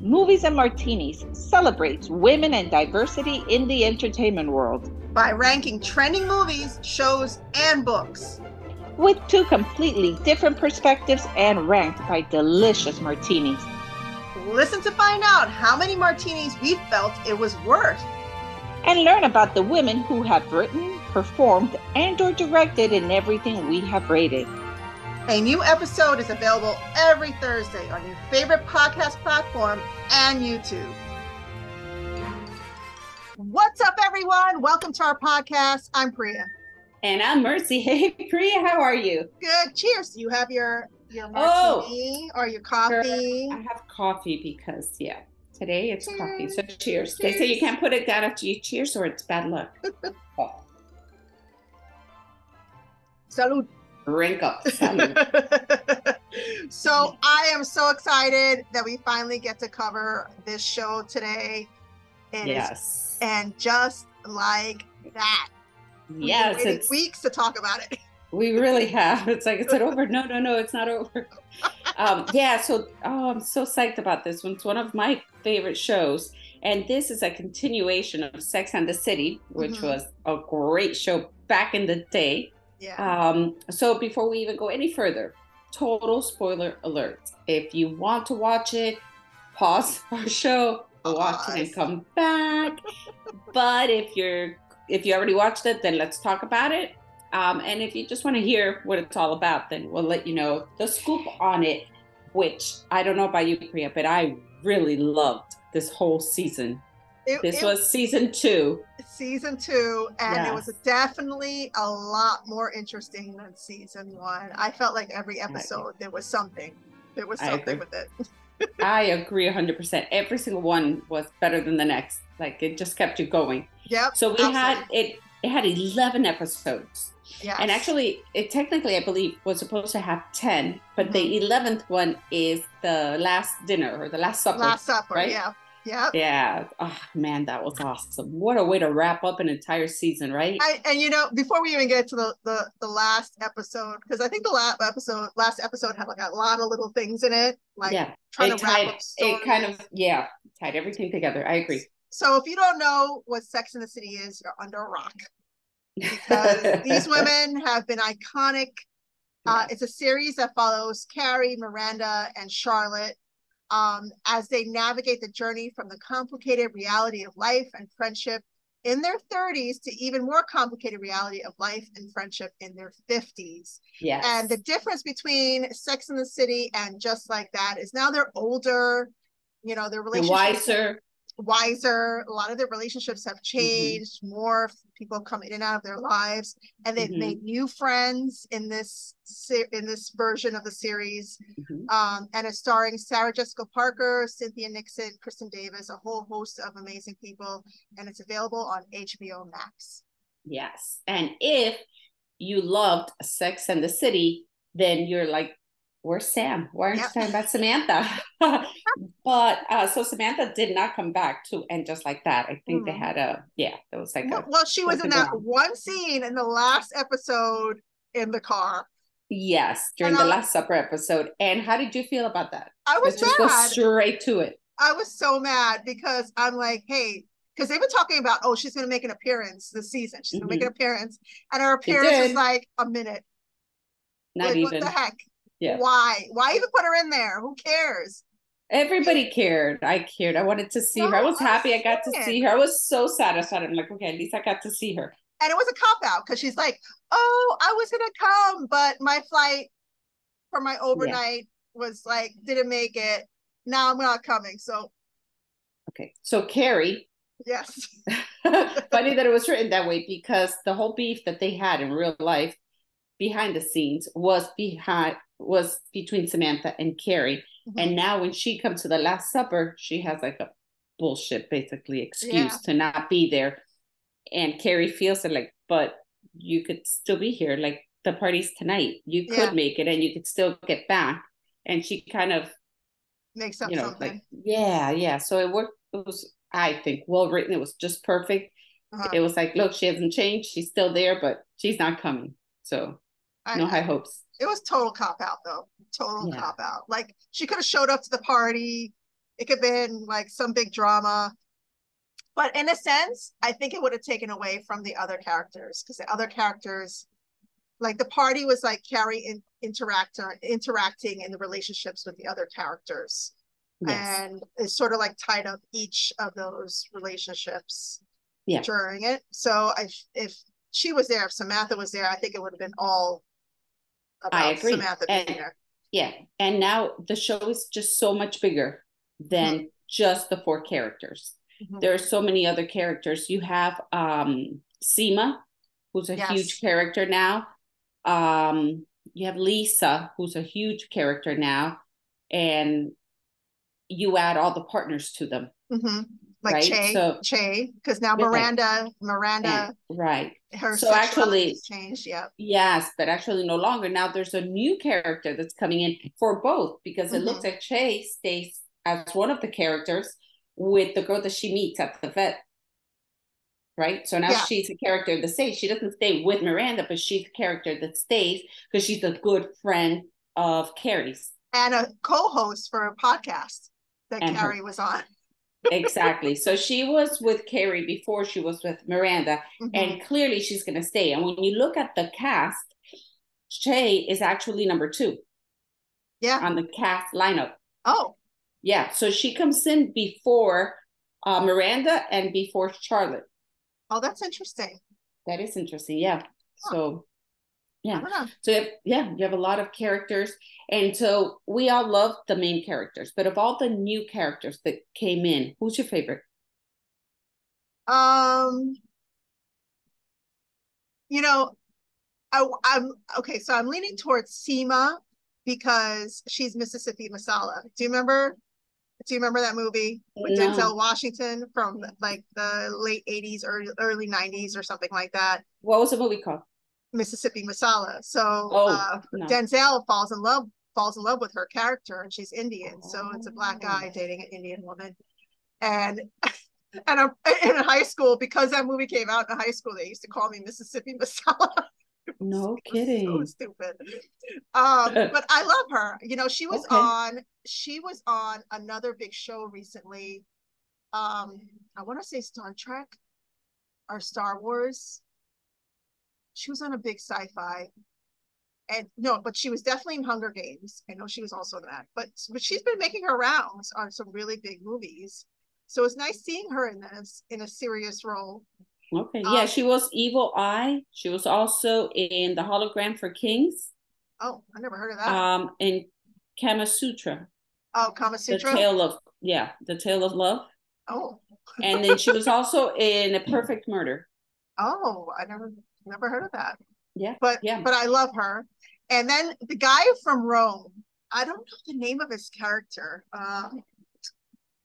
Movies and Martinis celebrates women and diversity in the entertainment world by ranking trending movies, shows, and books. With two completely different perspectives and ranked by delicious martinis. Listen to find out how many martinis we felt it was worth. And learn about the women who have written, performed, and or directed in everything we have rated. A new episode is available every Thursday on your favorite podcast platform and YouTube. What's up, everyone? Welcome to our podcast. I'm Priya. And I'm Mercy. Hey, Priya, how are you? Good. Cheers. You have your your oh. martini oh, or your coffee? I have coffee because yeah, today it's cheers. coffee. So cheers. cheers. They say you can't put it down after you cheers or it's bad luck. oh. Salud drink up. so I am so excited that we finally get to cover this show today. It yes. And just like that. Yes. It's weeks to talk about it. We really have. It's like, is it over? No, no, no, it's not over. Um, yeah, so oh, I'm so psyched about this one. It's one of my favorite shows. And this is a continuation of Sex and the City, which mm-hmm. was a great show back in the day. Yeah. Um, so before we even go any further, total spoiler alert. If you want to watch it, pause our show, watch it and come back. but if you're if you already watched it, then let's talk about it. Um, and if you just want to hear what it's all about, then we'll let you know the scoop on it, which I don't know about you, Priya, but I really loved this whole season. It, this it, was season two. Season two, and yes. it was definitely a lot more interesting than season one. I felt like every episode there was something. There was something with it. I agree 100%. Every single one was better than the next. Like it just kept you going. Yep. So we absolutely. had it it had 11 episodes. Yes. And actually, it technically, I believe, was supposed to have 10, but mm-hmm. the 11th one is the last dinner or the last supper. Last supper, right? yeah. Yeah. Yeah. Oh man, that was awesome. What a way to wrap up an entire season, right? I, and you know, before we even get to the the, the last episode, because I think the last episode last episode had like a lot of little things in it, like yeah, trying it to tied, wrap up It kind of yeah, tied everything together. I agree. So if you don't know what Sex in the City is, you're under a rock. Because these women have been iconic. Uh, it's a series that follows Carrie, Miranda, and Charlotte um, as they navigate the journey from the complicated reality of life and friendship in their 30s to even more complicated reality of life and friendship in their 50s. Yes. And the difference between Sex in the City and Just Like That is now they're older, you know, their relationship wiser wiser. A lot of their relationships have mm-hmm. changed. Mm-hmm. More people come in and out of their lives, and they've mm-hmm. made new friends in this in this version of the series. Mm-hmm. Um, and it's starring Sarah Jessica Parker, Cynthia Nixon, Kristin Davis, a whole host of amazing people, and it's available on HBO Max. Yes, and if you loved Sex and the City, then you're like where's Sam? Why aren't yep. you talking about Samantha? but uh, so Samantha did not come back to and just like that. I think mm. they had a yeah, it was like well, a, well she was in that one scene in the last episode in the car. Yes, during and the I, last supper episode. And how did you feel about that? I was Let's mad. Just go straight to it. I was so mad because I'm like, hey, because they've been talking about, oh, she's going to make an appearance this season. She's going to mm-hmm. make an appearance, and her appearance is like a minute. Not like, even. What the heck? Yeah. Why? Why even put her in there? Who cares? Everybody cared. I cared. I wanted to see no, her. I was happy I got to see her. I was so satisfied. I'm like, okay, at least I got to see her. And it was a cop out because she's like, oh, I was gonna come, but my flight for my overnight yeah. was like didn't make it. Now I'm not coming. So okay. So Carrie. Yes. funny that it was written that way because the whole beef that they had in real life behind the scenes was behind was between Samantha and Carrie. Mm-hmm. And now when she comes to the Last Supper, she has like a bullshit basically excuse yeah. to not be there. And Carrie feels it like, but you could still be here. Like the party's tonight. You could yeah. make it and you could still get back. And she kind of makes up you know, something. Like, yeah, yeah. So it worked. It was, I think, well written. It was just perfect. Uh-huh. It was like, look, she hasn't changed. She's still there, but she's not coming. So no high hopes. It was total cop out though. Total yeah. cop out. Like she could have showed up to the party, It could have been like some big drama. But in a sense, I think it would have taken away from the other characters because the other characters, like the party was like Carrie in, interact interacting in the relationships with the other characters. Yes. And it's sort of like tied up each of those relationships yeah. during it. So I, if she was there, if Samantha was there, I think it would have been all I agree. Samantha and. Yeah. And now the show is just so much bigger than mm-hmm. just the four characters. Mm-hmm. There are so many other characters. You have um Seema, who's a yes. huge character now. Um, you have Lisa, who's a huge character now, and you add all the partners to them. Mm-hmm. Like right? Che, so, Che, because now Miranda, Miranda, right. Her so actually changed. Yeah. Yes, but actually no longer. Now there's a new character that's coming in for both because it mm-hmm. looks like Che stays as one of the characters with the girl that she meets at the vet. Right. So now yeah. she's a character that stays. She doesn't stay with Miranda, but she's a character that stays because she's a good friend of Carrie's. And a co-host for a podcast that and Carrie her. was on. Exactly. So she was with Carrie before she was with Miranda, mm-hmm. and clearly she's going to stay. And when you look at the cast, Che is actually number two. Yeah. On the cast lineup. Oh. Yeah. So she comes in before uh, Miranda and before Charlotte. Oh, that's interesting. That is interesting. Yeah. Huh. So yeah. So you have, yeah you have a lot of characters. And so we all love the main characters. But of all the new characters that came in who's your favorite? Um you know I, i'm okay so i'm leaning towards seema because she's mississippi masala. Do you remember? Do you remember that movie with no. denzel washington from like the late 80s or early 90s or something like that? What was the movie called Mississippi Masala. So oh, uh, no. Denzel falls in love falls in love with her character, and she's Indian. So it's a black guy oh. dating an Indian woman, and and I'm, in high school because that movie came out in high school. They used to call me Mississippi Masala. no kidding. So stupid. Um, but I love her. You know, she was okay. on. She was on another big show recently. Um, I want to say Star Trek or Star Wars she was on a big sci-fi and no, but she was definitely in Hunger Games. I know she was also in that, but but she's been making her rounds on some really big movies. So it's nice seeing her in this in a serious role. Okay, um, yeah, she was Evil Eye. She was also in the Hologram for Kings. Oh, I never heard of that. Um, in Kama Sutra. Oh, Kama Sutra. The tale of yeah, the tale of love. Oh. and then she was also in A Perfect Murder. Oh, I never Never heard of that. Yeah. But yeah. but I love her. And then the guy from Rome, I don't know the name of his character. Um,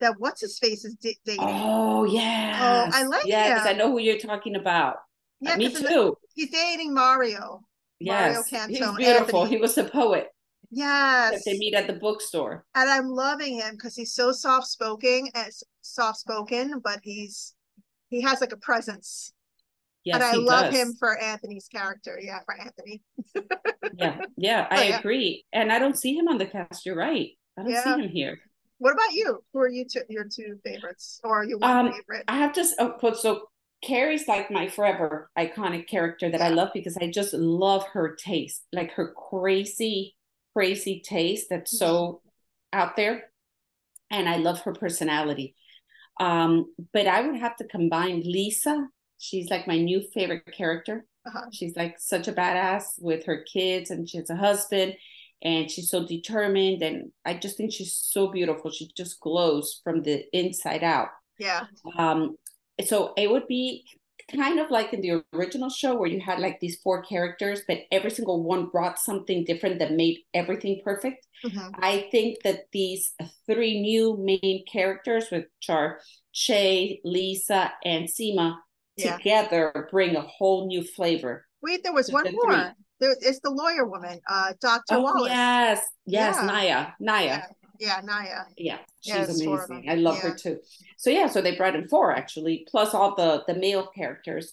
that what's his face is dating. Oh yeah. Oh, I like yes, him. I know who you're talking about. Yeah, me too. The, he's dating Mario. Yes, Mario Cantone, he's beautiful. Anthony. He was a poet. Yes. That they meet at the bookstore. And I'm loving him because he's so soft spoken and soft spoken, but he's he has like a presence. Yes, and I love does. him for Anthony's character. Yeah, for Anthony. yeah, yeah, I oh, agree. And I don't see him on the cast. You're right. I don't yeah. see him here. What about you? Who are you two, your two favorites, or your one um, favorite? I have to. Oh, so Carrie's like my forever iconic character that yeah. I love because I just love her taste, like her crazy, crazy taste that's so out there, and I love her personality. Um, but I would have to combine Lisa she's like my new favorite character. Uh-huh. She's like such a badass with her kids, and she has a husband, and she's so determined. And I just think she's so beautiful. She just glows from the inside out. Yeah. Um. So it would be kind of like in the original show where you had like these four characters, but every single one brought something different that made everything perfect. Mm-hmm. I think that these three new main characters, which are Che, Lisa, and Seema, yeah. together bring a whole new flavor. Wait, there was one the more. There, it's the lawyer woman, uh, Dr. Oh, Wallace. Yes, yes, yeah. Nya, Nya. Yeah. Yeah, Nya. Yeah, she's yeah, amazing. I love yeah. her too. So yeah, so they brought in four actually, plus all the the male characters.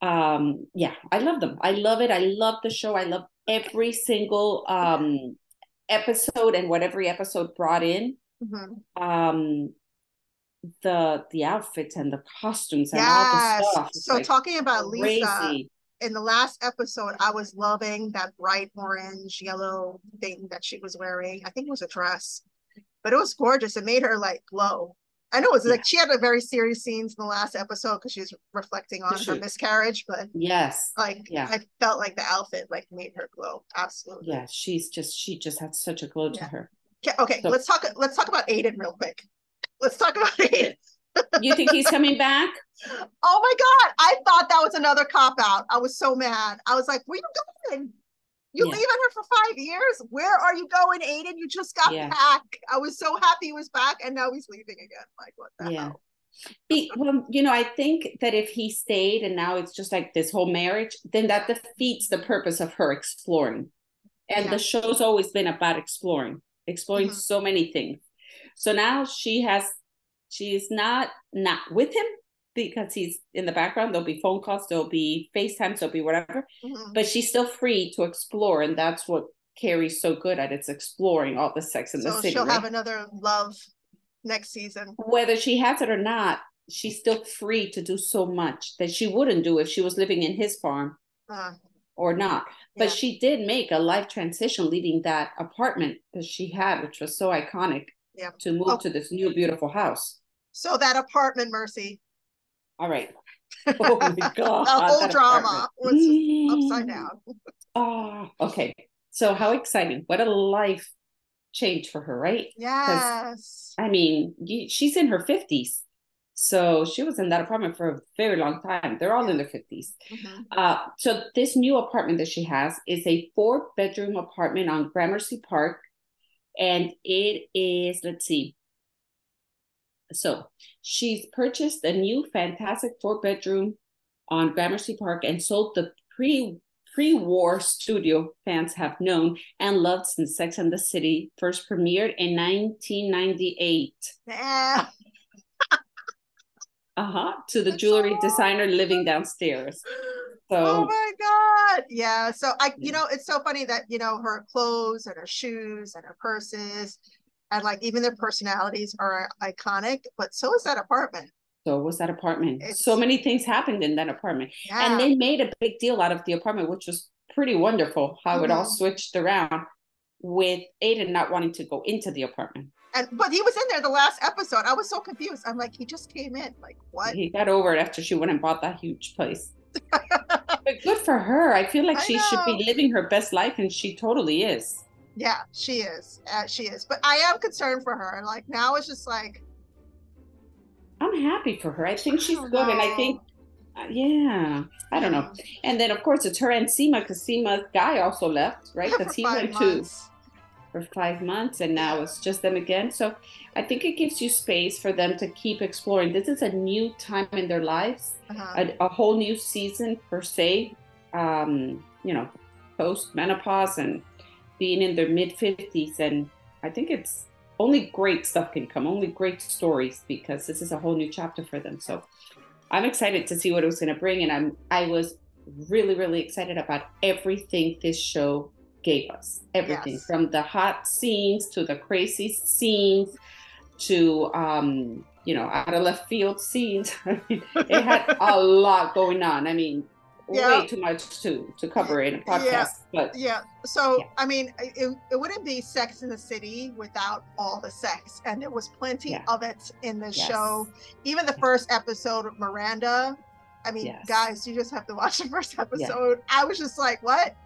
Um, yeah, I love them. I love it. I love the show. I love every single um episode and what every episode brought in. Mm-hmm. Um, the the outfits and the costumes and yes. all the stuff. so like talking about crazy. Lisa in the last episode, I was loving that bright orange yellow thing that she was wearing. I think it was a dress, but it was gorgeous. It made her like glow. I know it was yeah. like she had a very serious scenes in the last episode because she was reflecting on her miscarriage, but yes, like yeah. I felt like the outfit like made her glow. Absolutely. Yeah, she's just she just had such a glow yeah. to her. Okay, okay, so, let's talk let's talk about Aidan real quick. Let's talk about it. you think he's coming back? Oh my god, I thought that was another cop out. I was so mad. I was like, "Where you going? You yeah. leaving her for five years? Where are you going, Aidan? You just got yeah. back. I was so happy he was back, and now he's leaving again. Like, what the yeah. hell? Be, well, you know, I think that if he stayed and now it's just like this whole marriage, then that defeats the purpose of her exploring. And yeah. the show's always been about exploring, exploring mm-hmm. so many things. So now she has, she's not not with him because he's in the background. There'll be phone calls, there'll be FaceTimes, there'll be whatever. Mm-hmm. But she's still free to explore, and that's what Carrie's so good at. It's exploring all the sex in so the city. She'll right? have another love next season. Whether she has it or not, she's still free to do so much that she wouldn't do if she was living in his farm uh, or not. But yeah. she did make a life transition leaving that apartment that she had, which was so iconic, yeah. to move oh. to this new beautiful house. So that apartment, Mercy, all right. Oh my god. the whole drama was upside down. Oh, okay. So how exciting. What a life change for her, right? Yes. I mean, she's in her 50s. So she was in that apartment for a very long time. They're all in their 50s. Mm-hmm. Uh, so this new apartment that she has is a four bedroom apartment on Gramercy Park. And it is, let's see, so she's purchased a new fantastic four bedroom on Gramercy Park and sold the pre pre war studio fans have known and loved since Sex and the City first premiered in 1998. Uh-huh. To the jewelry designer living downstairs. So, oh my god. Yeah so i you know it's so funny that you know her clothes and her shoes and her purses and like even their personalities are iconic but so is that apartment. So was that apartment. It's, so many things happened in that apartment. Yeah. and they made a big deal out of the apartment which was pretty wonderful how mm-hmm. it all mm-hmm. switched around with aidan not wanting to go into the apartment. And but he was in there the last episode. I was so confused. I'm like he just came in. Like what? He got over it after she went and bought that huge place but good for her i feel like I she know. should be living her best life and she totally is yeah, she is. Uh, she is. But I am concerned for her. Like now it's just like I'm happy for her. I think she's I good, know. and I think uh, yeah, I don't know. And then of course it's her and Seema because Seema's guy also left, right? Because he went months. to for five months and now it's just them again. So I think it gives you space for them to keep exploring. This is a new time in their lives, uh-huh. a, a, whole new season per se. Um, you know, post menopause and being in their mid 50s and i think it's only great stuff can come only great stories because this is a whole new chapter for them so i'm excited to see what it was going to bring and i'm i was really really excited about everything this show gave us everything yes. from the hot scenes to the crazy scenes to um you know out of left field scenes it had a lot going on i mean yeah. way too much to to cover in a podcast. Yeah. But yeah, so yeah. I mean, it, it wouldn't be Sex in the City without all the sex, and there was plenty yeah. of it in the yes. show. Even the first episode of Miranda. I mean, yes. guys, you just have to watch the first episode. I was just like, what?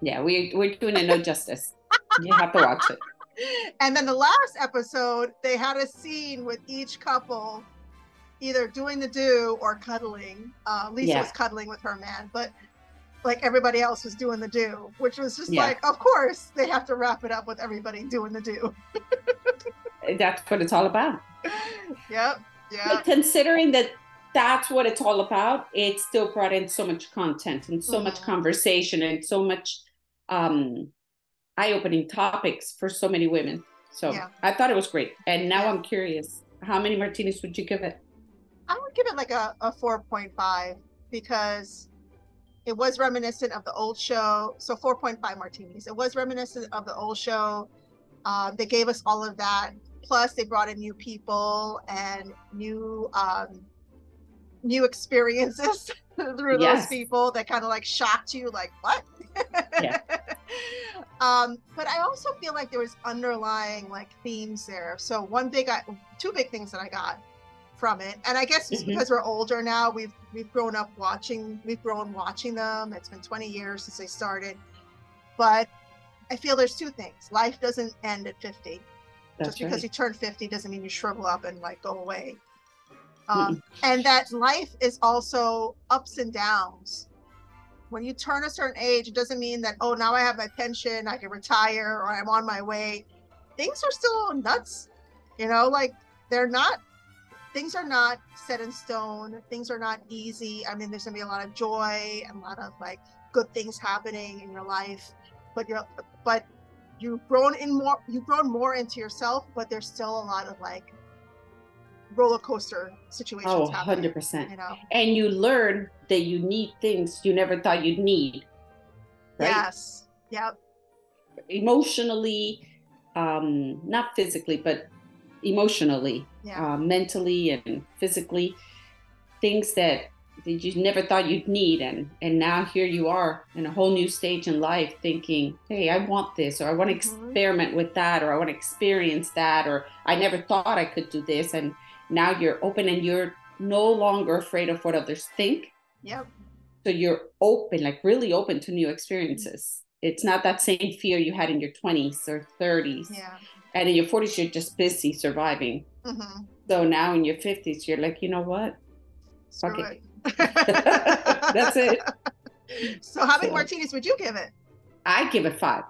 Yeah, we we're doing it no justice. you have to watch it. And then the last episode, they had a scene with each couple either doing the do or cuddling. Uh, Lisa yeah. was cuddling with her man, but like everybody else was doing the do, which was just yeah. like, of course, they have to wrap it up with everybody doing the do. that's what it's all about. Yep. Yeah. But considering that that's what it's all about, it still brought in so much content and so mm-hmm. much conversation and so much um, eye-opening topics for so many women. So yeah. I thought it was great. And now yeah. I'm curious, how many martinis would you give it? I would give it like a, a 4.5 because it was reminiscent of the old show. So 4.5 martinis. It was reminiscent of the old show. Um, they gave us all of that plus they brought in new people and new um new experiences through Yes. those people that kind of like shocked you like what Yeah. um but i also feel like there was underlying like themes there. So one big I, two big things that i got from it and i guess it's Mhm. because we're older now we've we've grown up watching we've grown watching them. It's been 20 years since they started. But i feel there's two things. Life doesn't end at 50 That's just because right. you turn 50 doesn't mean you shrivel up and like go away. Um, and that life is also ups and downs when you turn a certain age it doesn't mean that oh now i have my pension i can retire or i'm on my way. Things are still nuts you know like they're not things are not set in stone things are not easy. I mean there's gonna be a lot of joy and a lot of like good things happening in your life but you're but you've grown in more you've grown more into yourself but there's still a lot of like roller coaster situations Oh, happening 100%. you know And you learn that you need things you never thought you'd need. Right? yes yep Emotionally, um, not physically, but emotionally, yeah uh, mentally, and physically, things that, that you never thought you'd need. And, and now here you are in a whole new stage in life thinking, hey, I want this, or I want to Mhm. experiment with that, or I want to experience that, or I never thought I could do this. And now you're open and you're no longer afraid of what others think. yep So you're open, like really open to new experiences. It's not that same fear you had in your 20s or 30s. yeah And in your 40s, you're just busy surviving. hmm So now in your 50s, you're like, you know what? Okay. it. That's it. So how many So- martinis would you give it? I give it five.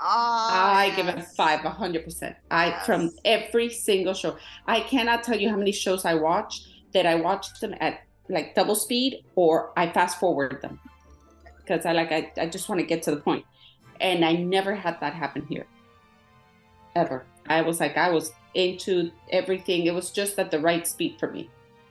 Ah, I give it five, a hundred percent. I from every single show. I cannot tell you how many shows I watch that I watch them at like double speed or I fast forward them because I like I, I just want to get to the point. And I never had that happen here. Ever. I was like I was into everything. It was just at the right speed for me.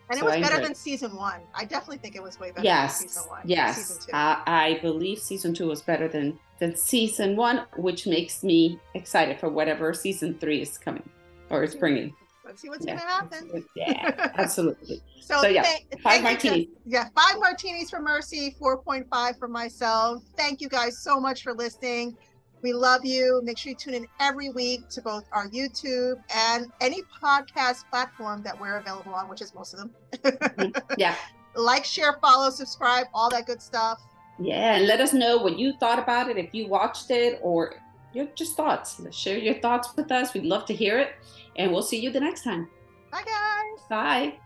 And it So was I better than season one. I definitely think it was way better yes. than season one. Yes. Season two. I, I believe season two was better than than season one, which makes me excited for whatever season three is coming or is bringing. Let's see what's Yeah, gonna happen. Yeah, absolutely. So, So, yeah, Five martinis. Yeah, five martinis for Mercy, 4.5 for myself. Thank you guys so much for listening. We love you. Make sure you tune in every week to both our YouTube and any podcast platform that we're available on, which is most of them. Mm, yeah. like, share, follow, subscribe, all that good stuff. Yeah, and let us know what you thought about it, if you watched it, or your just thoughts. Share your thoughts with us. We'd love to hear it. And we'll see you the next time. Bye, guys. Bye.